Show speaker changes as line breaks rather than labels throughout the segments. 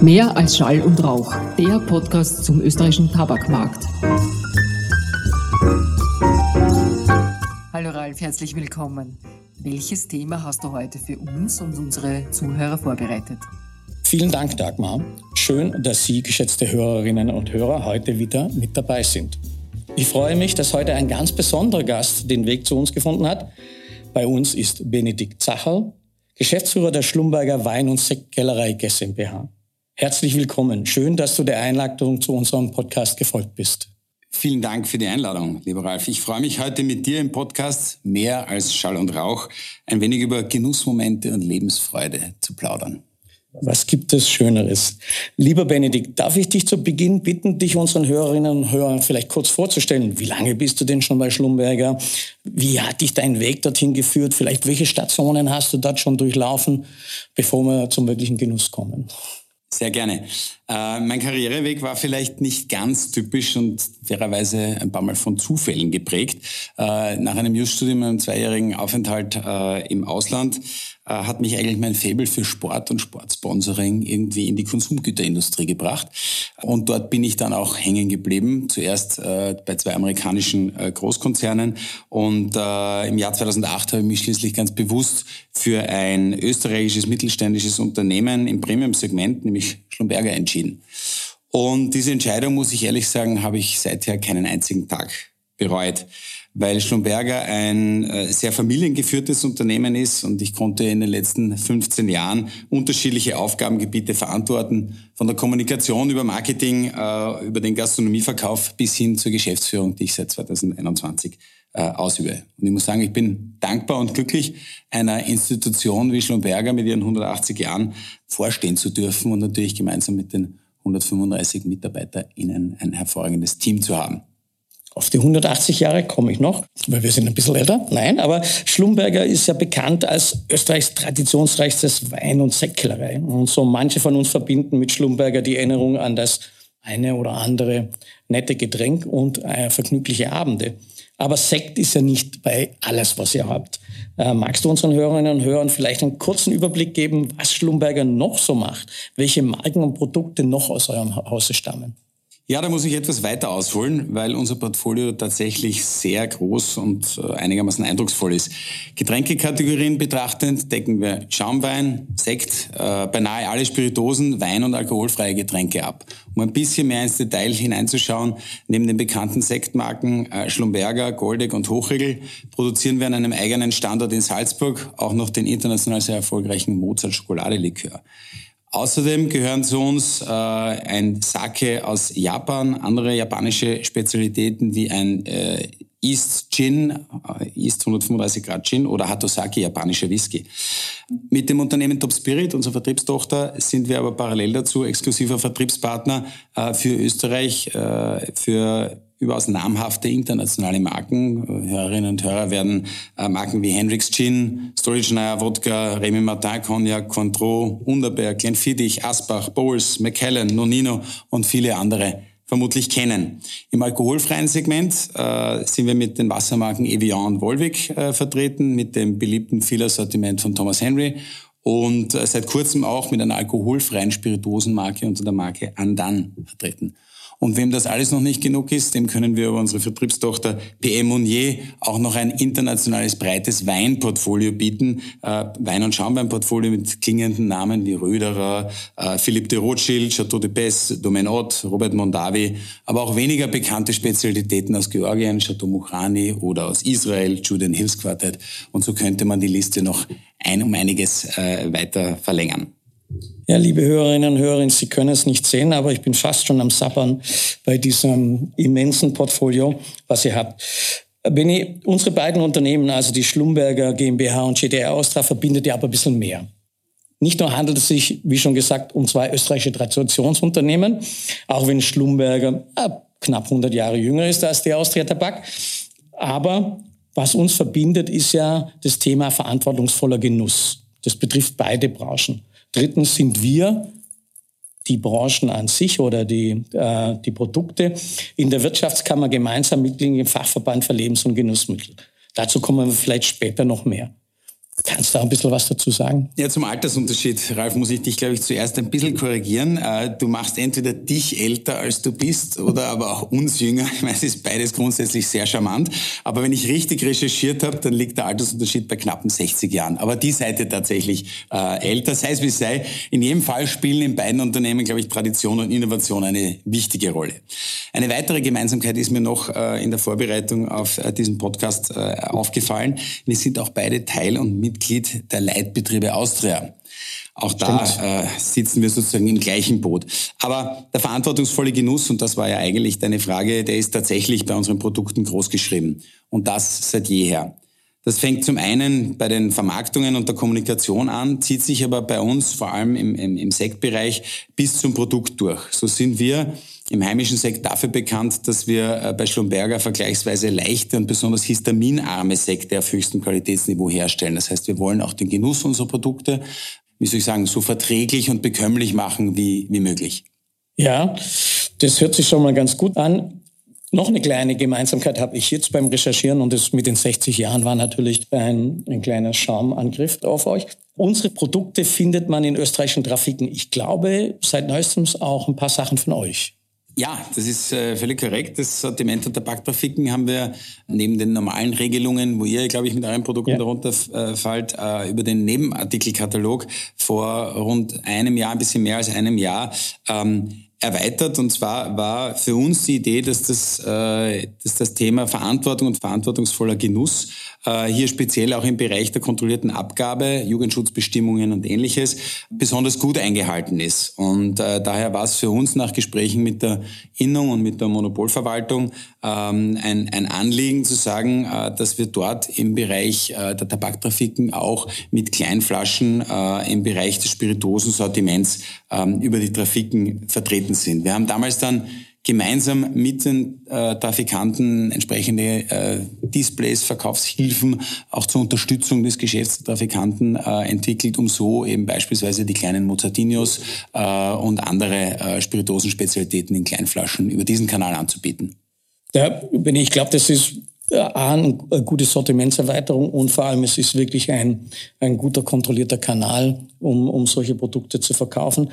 Mehr als Schall und Rauch, der Podcast zum österreichischen Tabakmarkt. Hallo Ralf, herzlich willkommen. Welches Thema hast du heute für uns und unsere Zuhörer vorbereitet?
Vielen Dank, Dagmar. Schön, dass Sie, geschätzte Hörerinnen und Hörer, heute wieder mit dabei sind. Ich freue mich, dass heute ein ganz besonderer Gast den Weg zu uns gefunden hat. Bei uns ist Benedikt Zacherl, Geschäftsführer der Schlumberger Wein- und Sektkellerei GmbH. Herzlich willkommen. Schön, dass du der Einladung zu unserem Podcast gefolgt bist.
Vielen Dank für die Einladung, lieber Ralf. Ich freue mich heute mit dir im Podcast mehr als Schall und Rauch ein wenig über Genussmomente und Lebensfreude zu plaudern.
Was gibt es Schöneres? Lieber Benedikt, darf ich dich zu Beginn bitten, dich unseren Hörerinnen und Hörern vielleicht kurz vorzustellen? Wie lange bist du denn schon bei Schlumberger? Wie hat dich dein Weg dorthin geführt? Vielleicht welche Stationen hast du dort schon durchlaufen, bevor wir zum wirklichen Genuss kommen?
Sehr gerne. Äh, mein Karriereweg war vielleicht nicht ganz typisch und fairerweise ein paar Mal von Zufällen geprägt. Äh, nach einem Just-Studium, einem zweijährigen Aufenthalt äh, im Ausland, äh, hat mich eigentlich mein Faible für Sport und Sportsponsoring irgendwie in die Konsumgüterindustrie gebracht. Und dort bin ich dann auch hängen geblieben. Zuerst äh, bei zwei amerikanischen Großkonzernen. Und im Jahr 2008 habe ich mich schließlich ganz bewusst für ein österreichisches mittelständisches Unternehmen im Premium-Segment, nämlich Schlumberger, entschieden. Und diese Entscheidung, muss ich ehrlich sagen, habe ich seither keinen einzigen Tag bereut weil Schlumberger ein äh, sehr familiengeführtes Unternehmen ist und ich konnte in den letzten 15 Jahren unterschiedliche Aufgabengebiete verantworten, von der Kommunikation über Marketing, äh, über den Gastronomieverkauf bis hin zur Geschäftsführung, die ich seit 2021 äh, ausübe. Und ich muss sagen, ich bin dankbar und glücklich, einer Institution wie Schlumberger mit ihren 180 Jahren vorstehen zu dürfen und natürlich gemeinsam mit den 135 MitarbeiterInnen ein hervorragendes Team zu haben.
Auf die 180 Jahre komme ich noch, weil wir sind ein bisschen älter. Nein, aber Schlumberger ist ja bekannt als Österreichs traditionsreichstes Wein- und Sektkellerei. Und so manche von uns verbinden mit Schlumberger die Erinnerung an das eine oder andere nette Getränk und äh, vergnügliche Abende. Aber Sekt ist ja nicht bei alles, was ihr habt. Äh, magst du unseren Hörerinnen und Hörern vielleicht einen kurzen Überblick geben, was Schlumberger noch so macht? Welche Marken und Produkte noch aus eurem Hause stammen?
Ja, da muss ich etwas weiter ausholen, weil unser Portfolio tatsächlich sehr groß und äh, einigermaßen eindrucksvoll ist. Getränkekategorien betrachtend decken wir Schaumwein, Sekt, äh, beinahe alle Spiritosen, Wein und alkoholfreie Getränke ab. Um ein bisschen mehr ins Detail hineinzuschauen, neben den bekannten Sektmarken äh, Schlumberger, Goldeck und Hochregel produzieren wir an einem eigenen Standort in Salzburg auch noch den international sehr erfolgreichen Mozart Schokoladelikör. Außerdem gehören zu uns äh, ein Sake aus Japan, andere japanische Spezialitäten wie ein äh, East Gin, äh, East 135 Grad Gin oder Hatosaki, japanischer Whisky. Mit dem Unternehmen Top Spirit, unserer Vertriebstochter, sind wir aber parallel dazu exklusiver Vertriebspartner äh, für Österreich, äh, für überaus namhafte internationale Marken. Hörerinnen und Hörer werden äh, Marken wie Hendrix Gin, Stolichnaya Wodka, Remy Martin Cognac, Cointreau, Underberg, Glenfiddich, Asbach, Bowles, McKellen, Nonino und viele andere vermutlich kennen. Im alkoholfreien Segment äh, sind wir mit den Wassermarken Evian und Volvic äh, vertreten, mit dem beliebten Filler-Sortiment von Thomas Henry und äh, seit kurzem auch mit einer alkoholfreien Spirituosenmarke unter der Marke Andan vertreten. Und wem das alles noch nicht genug ist, dem können wir über unsere Vertriebstochter PM Monnier auch noch ein internationales breites Weinportfolio bieten. Äh, Wein- und Schaumweinportfolio mit klingenden Namen wie Röderer, äh, Philippe de Rothschild, Chateau de Besse, Domaine Ott, Robert Mondavi, aber auch weniger bekannte Spezialitäten aus Georgien, Chateau Mukhrani oder aus Israel, Julian Hills Quartet. Und so könnte man die Liste noch ein um einiges äh, weiter verlängern.
Ja, liebe Hörerinnen und Hörer, Sie können es nicht sehen, aber ich bin fast schon am Sappern bei diesem immensen Portfolio, was ihr habt. Benny, unsere beiden Unternehmen, also die Schlumberger GmbH und GDR Austria, verbindet ja aber ein bisschen mehr. Nicht nur handelt es sich, wie schon gesagt, um zwei österreichische Traditionsunternehmen, auch wenn Schlumberger äh, knapp 100 Jahre jünger ist als die Austria Tabak. Aber was uns verbindet, ist ja das Thema verantwortungsvoller Genuss. Das betrifft beide Branchen. Drittens sind wir, die Branchen an sich oder die, äh, die Produkte in der Wirtschaftskammer gemeinsam Mitglied im Fachverband für Lebens- und Genussmittel. Dazu kommen wir vielleicht später noch mehr. Kannst du da ein bisschen was dazu sagen?
Ja, zum Altersunterschied, Ralf, muss ich dich, glaube ich, zuerst ein bisschen korrigieren. Äh, du machst entweder dich älter, als du bist, oder aber auch uns jünger. Ich meine, es ist beides grundsätzlich sehr charmant. Aber wenn ich richtig recherchiert habe, dann liegt der Altersunterschied bei knappen 60 Jahren. Aber die Seite tatsächlich äh, älter, sei es wie sei. In jedem Fall spielen in beiden Unternehmen, glaube ich, Tradition und Innovation eine wichtige Rolle. Eine weitere Gemeinsamkeit ist mir noch äh, in der Vorbereitung auf diesen Podcast aufgefallen. Wir sind auch beide Teil und Mitglied der Leitbetriebe Austria. Auch da äh, sitzen wir sozusagen im gleichen Boot. Aber der verantwortungsvolle Genuss, und das war ja eigentlich deine Frage, der ist tatsächlich bei unseren Produkten großgeschrieben. Und das seit jeher. Das fängt zum einen bei den Vermarktungen und der Kommunikation an, zieht sich aber bei uns vor allem im, im, im Sektbereich bis zum Produkt durch. So sind wir im heimischen Sekt dafür bekannt, dass wir äh, bei Schlumberger vergleichsweise leichte und besonders histaminarme Sekte auf höchstem Qualitätsniveau herstellen. Das heißt, wir wollen auch den Genuss unserer Produkte, wie soll ich sagen, so verträglich und bekömmlich machen wie, wie möglich.
Ja, das hört sich schon mal ganz gut an. Noch eine kleine Gemeinsamkeit habe ich jetzt beim Recherchieren und das mit den 60 Jahren war natürlich ein, ein kleiner Charmeangriff auf euch. Unsere Produkte findet man in österreichischen Trafiken. Ich glaube, seit neuestem auch ein paar Sachen von euch.
Ja, das ist äh, völlig korrekt. Das Sortiment der Tabaktrafiken haben wir neben den normalen Regelungen, wo ihr, glaube ich, mit euren Produkten ja. darunter äh, fallt, äh, über den Nebenartikelkatalog vor rund einem Jahr, ein bisschen mehr als einem Jahr, ähm, erweitert. Und zwar war für uns die Idee, dass das, äh, dass das Thema Verantwortung und verantwortungsvoller Genuss äh, hier speziell auch im Bereich der kontrollierten Abgabe, Jugendschutzbestimmungen und ähnliches besonders gut eingehalten ist. Und äh, daher war es für uns nach Gesprächen mit der Innung und mit der Monopolverwaltung ähm, ein, ein Anliegen zu sagen, äh, dass wir dort im Bereich äh, der Tabaktrafiken auch mit Kleinflaschen äh, im Bereich des Spirituosensortiments ähm, über die Trafiken vertreten sind. Wir haben damals dann gemeinsam mit den äh, Trafikanten entsprechende äh, Displays, Verkaufshilfen auch zur Unterstützung des Geschäfts der Trafikanten äh, entwickelt, um so eben beispielsweise die kleinen Mozartinos äh, und andere äh, Spirituosenspezialitäten in Kleinflaschen über diesen Kanal anzubieten.
Ja, ich glaube, das ist äh, eine gute Sortimentserweiterung und vor allem es ist wirklich ein, ein guter kontrollierter Kanal, um, um solche Produkte zu verkaufen.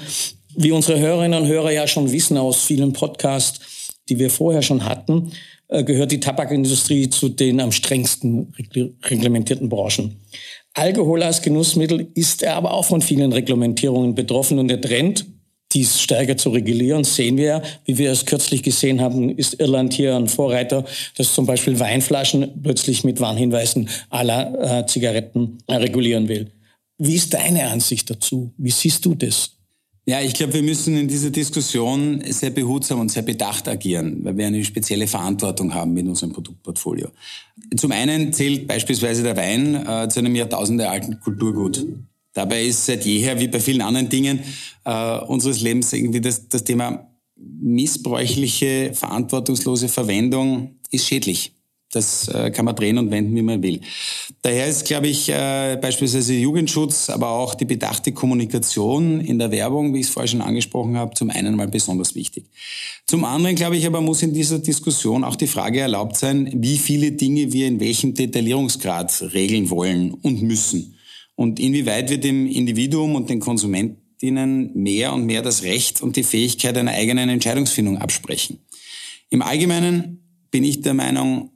Wie unsere Hörerinnen und Hörer ja schon wissen aus vielen Podcasts, die wir vorher schon hatten, äh, gehört die Tabakindustrie zu den am strengsten reglementierten Branchen. Alkohol als Genussmittel ist aber auch von vielen Reglementierungen betroffen und der Trend, dies stärker zu regulieren, sehen wir, wie wir es kürzlich gesehen haben, ist Irland hier ein Vorreiter, dass zum Beispiel Weinflaschen plötzlich mit Warnhinweisen aller äh, Zigaretten äh, regulieren will. Wie ist deine Ansicht dazu? Wie siehst du das?
Ja, ich glaube, wir müssen in dieser Diskussion sehr behutsam und sehr bedacht agieren, weil wir eine spezielle Verantwortung haben mit unserem Produktportfolio. Zum einen zählt beispielsweise der Wein äh, zu einem jahrtausendealten Kulturgut. Dabei ist seit jeher, wie bei vielen anderen Dingen äh, unseres Lebens, irgendwie das, das Thema missbräuchliche, verantwortungslose Verwendung ist schädlich. Das äh, kann man drehen und wenden, wie man will. Daher ist, glaube ich, äh, beispielsweise Jugendschutz, aber auch die bedachte Kommunikation in der Werbung, wie ich es vorher schon angesprochen habe, zum einen mal besonders wichtig. Zum anderen, glaube ich, aber muss in dieser Diskussion auch die Frage erlaubt sein, wie viele Dinge wir in welchem Detaillierungsgrad regeln wollen und müssen. Und inwieweit wir dem Individuum und den Konsumentinnen mehr und mehr das Recht und die Fähigkeit einer eigenen Entscheidungsfindung absprechen. Im Allgemeinen bin ich der Meinung,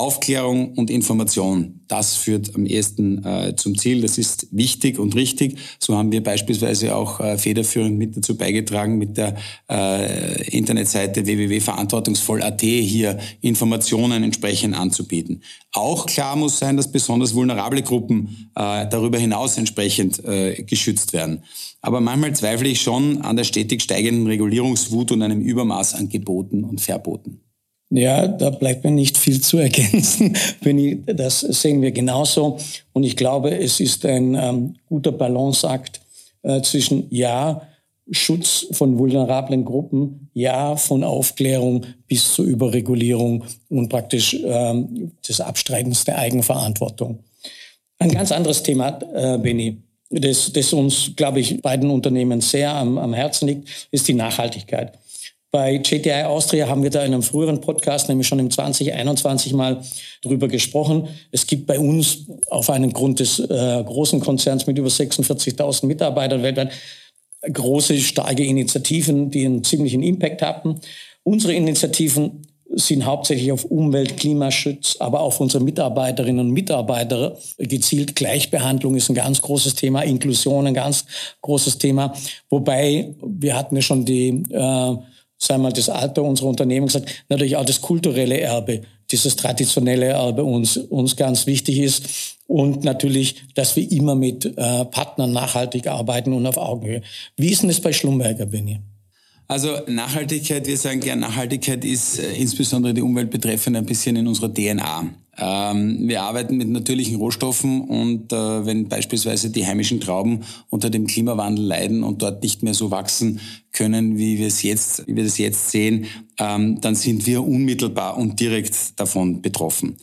Aufklärung und Information, das führt am ehesten äh, zum Ziel. Das ist wichtig und richtig. So haben wir beispielsweise auch äh, federführend mit dazu beigetragen, mit der äh, Internetseite www.verantwortungsvoll.at hier Informationen entsprechend anzubieten. Auch klar muss sein, dass besonders vulnerable Gruppen äh, darüber hinaus entsprechend äh, geschützt werden. Aber manchmal zweifle ich schon an der stetig steigenden Regulierungswut und einem Übermaß an Geboten und Verboten.
Ja, da bleibt mir nicht viel zu ergänzen. Das sehen wir genauso. Und ich glaube, es ist ein ähm, guter Balanceakt äh, zwischen Ja, Schutz von vulnerablen Gruppen, Ja, von Aufklärung bis zur Überregulierung und praktisch ähm, des Abstreitens der Eigenverantwortung. Ein ganz anderes Thema, äh, Benny, das, das uns, glaube ich, beiden Unternehmen sehr am, am Herzen liegt, ist die Nachhaltigkeit. Bei JTI Austria haben wir da in einem früheren Podcast, nämlich schon im 2021 mal drüber gesprochen. Es gibt bei uns auf einen Grund des äh, großen Konzerns mit über 46.000 Mitarbeitern weltweit große, starke Initiativen, die einen ziemlichen Impact haben. Unsere Initiativen sind hauptsächlich auf Umwelt, Klimaschutz, aber auch auf unsere Mitarbeiterinnen und Mitarbeiter gezielt. Gleichbehandlung ist ein ganz großes Thema, Inklusion ein ganz großes Thema. Wobei, wir hatten ja schon die, äh, wir mal, das Alter unserer Unternehmen gesagt, natürlich auch das kulturelle Erbe, dieses traditionelle Erbe uns, uns ganz wichtig ist. Und natürlich, dass wir immer mit äh, Partnern nachhaltig arbeiten und auf Augenhöhe. Wie ist denn das bei Schlumberger, Benny?
Also Nachhaltigkeit, wir sagen gern, Nachhaltigkeit ist äh, insbesondere die Umwelt betreffend ein bisschen in unserer DNA. Ähm, wir arbeiten mit natürlichen Rohstoffen und äh, wenn beispielsweise die heimischen Trauben unter dem Klimawandel leiden und dort nicht mehr so wachsen können, wie wir es jetzt, wie wir das jetzt sehen, ähm, dann sind wir unmittelbar und direkt davon betroffen.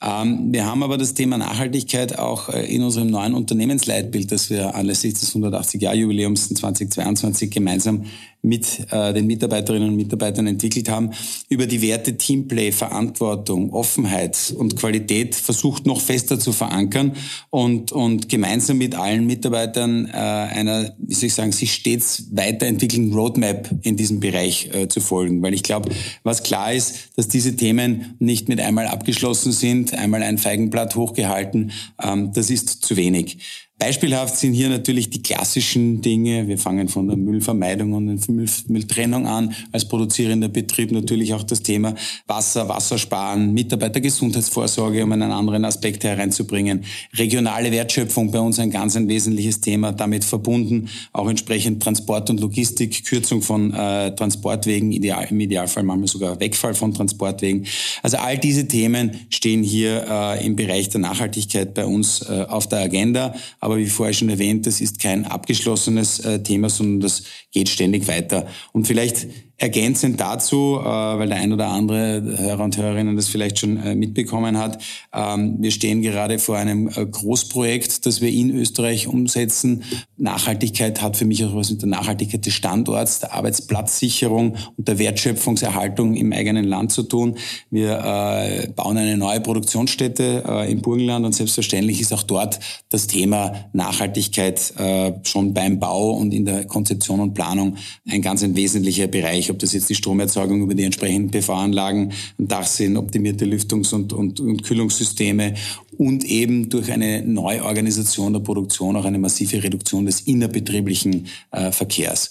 Ähm, wir haben aber das Thema Nachhaltigkeit auch äh, in unserem neuen Unternehmensleitbild, das wir anlässlich des 180-Jahr-Jubiläums 2022 gemeinsam mit äh, den Mitarbeiterinnen und Mitarbeitern entwickelt haben, über die Werte Teamplay, Verantwortung, Offenheit und Qualität versucht noch fester zu verankern und, und gemeinsam mit allen Mitarbeitern äh, einer, wie soll ich sagen, sich stets weiterentwickelnden Roadmap in diesem Bereich zu folgen. Weil ich glaube, was klar ist, dass diese Themen nicht mit einmal abgeschlossen sind, einmal ein Feigenblatt hochgehalten, ähm, das ist zu wenig. Beispielhaft sind hier natürlich die klassischen Dinge. Wir fangen von der Müllvermeidung und der Müll Mülltrennung an. Als produzierender Betrieb natürlich auch das Thema Wasser, Wassersparen, Mitarbeitergesundheitsvorsorge, um einen anderen Aspekt hereinzubringen. Regionale Wertschöpfung bei uns ein ganz ein wesentliches Thema. Damit verbunden auch entsprechend Transport und Logistik, Kürzung von äh, Transportwegen, ideal, im Idealfall manchmal sogar Wegfall von Transportwegen. Also all diese Themen stehen hier äh, im Bereich der Nachhaltigkeit bei uns äh, auf der Agenda wie vorher schon erwähnt, das ist kein abgeschlossenes äh, Thema, sondern das geht ständig weiter. Und vielleicht Ergänzend dazu, äh, weil der ein oder andere Hörer und Hörerinnen das vielleicht schon äh, mitbekommen hat, ähm, wir stehen gerade vor einem äh, Großprojekt, das wir in Österreich umsetzen. Nachhaltigkeit hat für mich auch was mit der Nachhaltigkeit des Standorts, der Arbeitsplatzsicherung und der Wertschöpfungserhaltung im eigenen Land zu tun. Wir bauen eine neue Produktionsstätte im Burgenland und selbstverständlich ist auch dort das Thema Nachhaltigkeit schon beim Bau und in der Konzeption und Planung ein ganz ein wesentlicher Bereich ob das jetzt die Stromerzeugung über die entsprechenden PV-Anlagen am Dach sind, optimierte Lüftungs- und, und, und Kühlungssysteme und eben durch eine Neuorganisation der Produktion auch eine massive Reduktion des innerbetrieblichen äh, Verkehrs.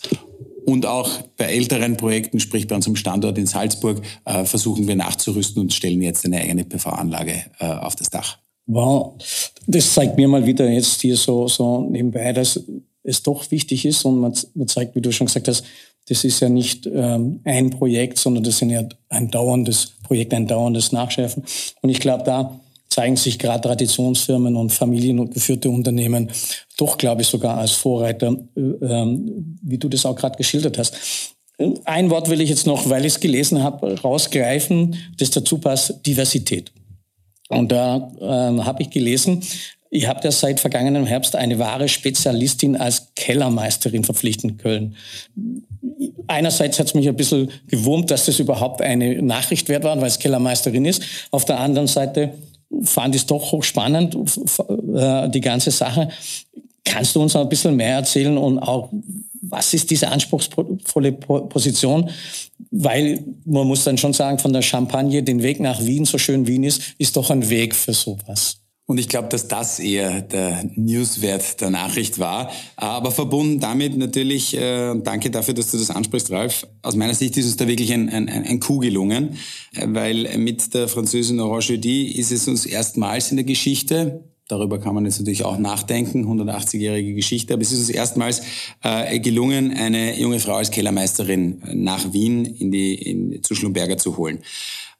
Und auch bei älteren Projekten, sprich bei unserem Standort in Salzburg, äh, versuchen wir nachzurüsten und stellen jetzt eine eigene PV-Anlage äh, auf das Dach.
Wow, das zeigt mir mal wieder jetzt hier so, so nebenbei, dass es doch wichtig ist und man zeigt, wie du schon gesagt hast, das ist ja nicht ähm, ein Projekt, sondern das sind ja ein dauerndes Projekt, ein dauerndes Nachschärfen. Und ich glaube, da zeigen sich gerade Traditionsfirmen und familiengeführte Unternehmen doch, glaube ich, sogar als Vorreiter, äh, ähm, wie du das auch gerade geschildert hast. Ein Wort will ich jetzt noch, weil ich es gelesen habe, rausgreifen, das dazu passt, Diversität. Und da ähm, habe ich gelesen, Ihr habt ja seit vergangenem Herbst eine wahre Spezialistin als Kellermeisterin verpflichtet in Köln. Einerseits hat es mich ein bisschen gewurmt, dass das überhaupt eine Nachricht wert war, weil es Kellermeisterin ist. Auf der anderen Seite fand ich es doch hochspannend, äh, die ganze Sache. Kannst du uns ein bisschen mehr erzählen und auch, was ist diese anspruchsvolle Position? Weil man muss dann schon sagen, von der Champagne den Weg nach Wien, so schön Wien ist, ist doch ein Weg für sowas.
Und ich glaube, dass das eher der Newswert der Nachricht war. Aber verbunden damit natürlich, äh, danke dafür, dass du das ansprichst, Ralf. Aus meiner Sicht ist uns da wirklich ein, ein, ein Coup gelungen, weil mit der französischen Orange ist es uns erstmals in der Geschichte Darüber kann man jetzt natürlich auch nachdenken, 180-jährige Geschichte, aber es ist uns erstmals äh, gelungen, eine junge Frau als Kellermeisterin nach Wien in die, in, zu Schlumberger zu holen.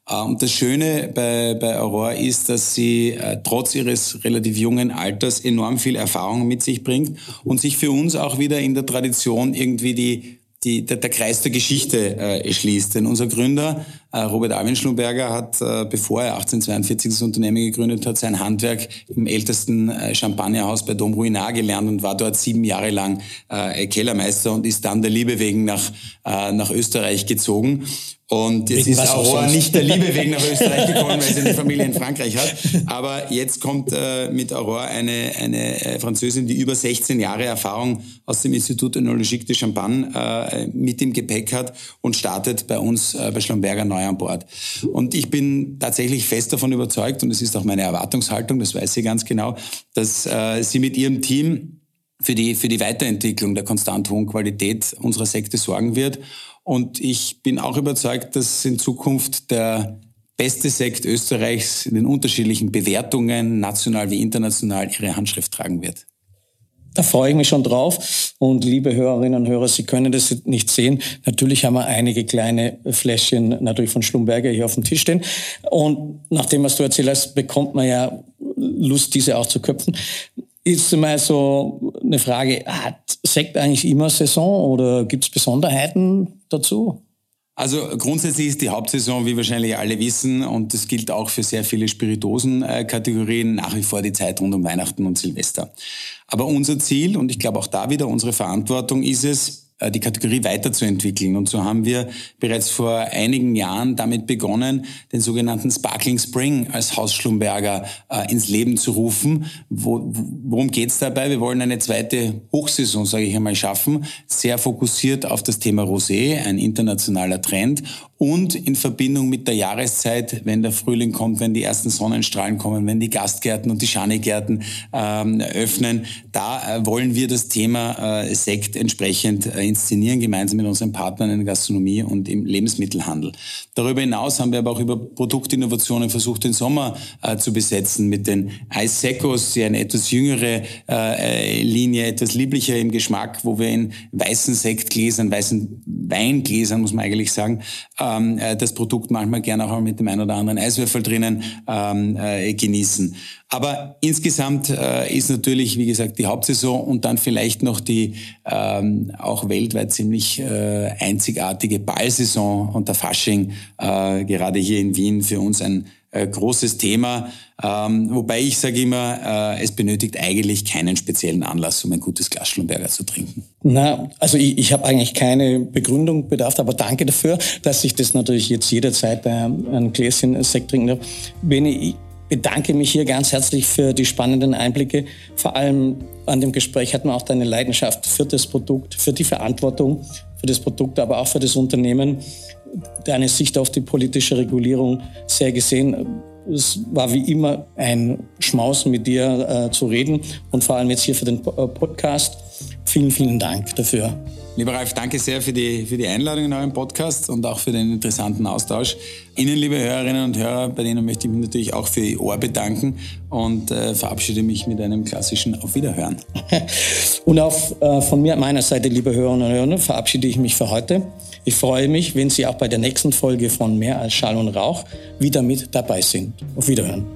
Äh, und das Schöne bei, bei Aurora ist, dass sie äh, trotz ihres relativ jungen Alters enorm viel Erfahrung mit sich bringt und sich für uns auch wieder in der Tradition irgendwie die, die, der, der Kreis der Geschichte äh, schließt. Denn unser Gründer Robert Alvin Schlumberger hat, äh, bevor er 1842 das Unternehmen gegründet hat, sein Handwerk im ältesten äh, Champagnerhaus bei Dom Ruinart gelernt und war dort sieben Jahre lang Kellermeister und ist dann der Liebe wegen nach, nach Österreich gezogen. Und jetzt ist Aurora nicht der Liebe wegen nach Österreich gekommen, weil sie eine Familie in Frankreich hat. Aber jetzt kommt äh, mit Aurora eine, eine äh, Französin, die über 16 Jahre Erfahrung aus dem Institut Önologique de Champagne äh, mit im Gepäck hat und startet bei uns äh, bei Schlumberger neu an Bord. Und ich bin tatsächlich fest davon überzeugt, und es ist auch meine Erwartungshaltung, das weiß sie ganz genau, dass äh, sie mit ihrem Team für die, für die Weiterentwicklung der konstant hohen Qualität unserer Sekte sorgen wird und ich bin auch überzeugt, dass in Zukunft der beste Sekt Österreichs in den unterschiedlichen Bewertungen, national wie international, ihre Handschrift tragen wird.
Da freue ich mich schon drauf. Und liebe Hörerinnen und Hörer, Sie können das nicht sehen. Natürlich haben wir einige kleine Fläschchen natürlich von Schlumberger hier auf dem Tisch stehen. Und nachdem, was du erzählt hast, bekommt man ja Lust, diese auch zu köpfen. Ist mal so eine Frage, hat Sekt eigentlich immer Saison oder gibt es Besonderheiten dazu?
Also grundsätzlich ist die Hauptsaison, wie wahrscheinlich alle wissen, und das gilt auch für sehr viele Spiritosen-Kategorien, nach wie vor die Zeit rund um Weihnachten und Silvester. Aber unser Ziel, und ich glaube auch da wieder unsere Verantwortung ist es, äh, die Kategorie weiterzuentwickeln. Und so haben wir bereits vor einigen Jahren damit begonnen, den sogenannten Sparkling Spring als Haus Schlumberger äh, ins Leben zu rufen. Wo, worum geht's dabei? Wir wollen eine zweite Hochsaison, sage ich einmal, schaffen, sehr fokussiert auf das Thema Rosé, ein internationaler Trend und in Verbindung mit der Jahreszeit, wenn der Frühling kommt, wenn die ersten Sonnenstrahlen kommen, wenn die Gastgärten und die Schanigärten ähm, öffnen, da äh, wollen wir das Thema äh, Sekt entsprechend äh, inszenieren, gemeinsam mit unseren Partnern in der Gastronomie und im Lebensmittelhandel. Darüber hinaus haben wir aber auch über Produktinnovationen versucht, den Sommer äh, zu besetzen mit den Ice Secos, die eine etwas jüngere äh, Linie, etwas lieblicher im Geschmack, wo wir in weißen Sektgläsern, weißen Weingläsern, muss man eigentlich sagen, ähm, äh, das Produkt manchmal gerne auch mit dem einen oder anderen Eiswürfel drinnen ähm, äh, genießen. Aber insgesamt äh, ist natürlich, wie gesagt, die Hauptsaison und dann vielleicht noch die ähm, auch weltweit ziemlich äh, einzigartige Ballsaison und der Fasching, äh, gerade hier in Wien, für uns ein äh, großes Thema. Ähm, wobei ich sage immer, äh, es benötigt eigentlich keinen speziellen Anlass, um ein gutes Glas Schlumberger zu trinken.
Na, also ich, ich habe eigentlich keine Begründung bedarf, aber danke dafür, dass ich das natürlich jetzt jederzeit äh, ein Gläschen Sekt trinken darf. Beni, bedanke mich hier ganz herzlich für die spannenden Einblicke. Vor allem an dem Gespräch hat man auch deine Leidenschaft für das Produkt, für die Verantwortung für das Produkt, aber auch für das Unternehmen, deine Sicht auf die politische Regulierung sehr gesehen. Es war wie immer ein Schmaus, mit dir äh, zu reden und vor allem jetzt hier für den äh, Podcast. Vielen, vielen Dank dafür.
Lieber Ralf, danke sehr für die, für die Einladung in euren Podcast und auch für den interessanten Austausch. Ihnen, liebe Hörerinnen und Hörer, bei denen möchte ich mich natürlich auch für Ihr Ohr bedanken und äh, verabschiede mich mit einem klassischen Auf Wiederhören.
und auf, äh, von mir, meiner Seite, liebe Hörerinnen und Hörer, verabschiede ich mich für heute. Ich freue mich, wenn Sie auch bei der nächsten Folge von Mehr als Schall und Rauch wieder mit dabei sind. Auf Wiederhören.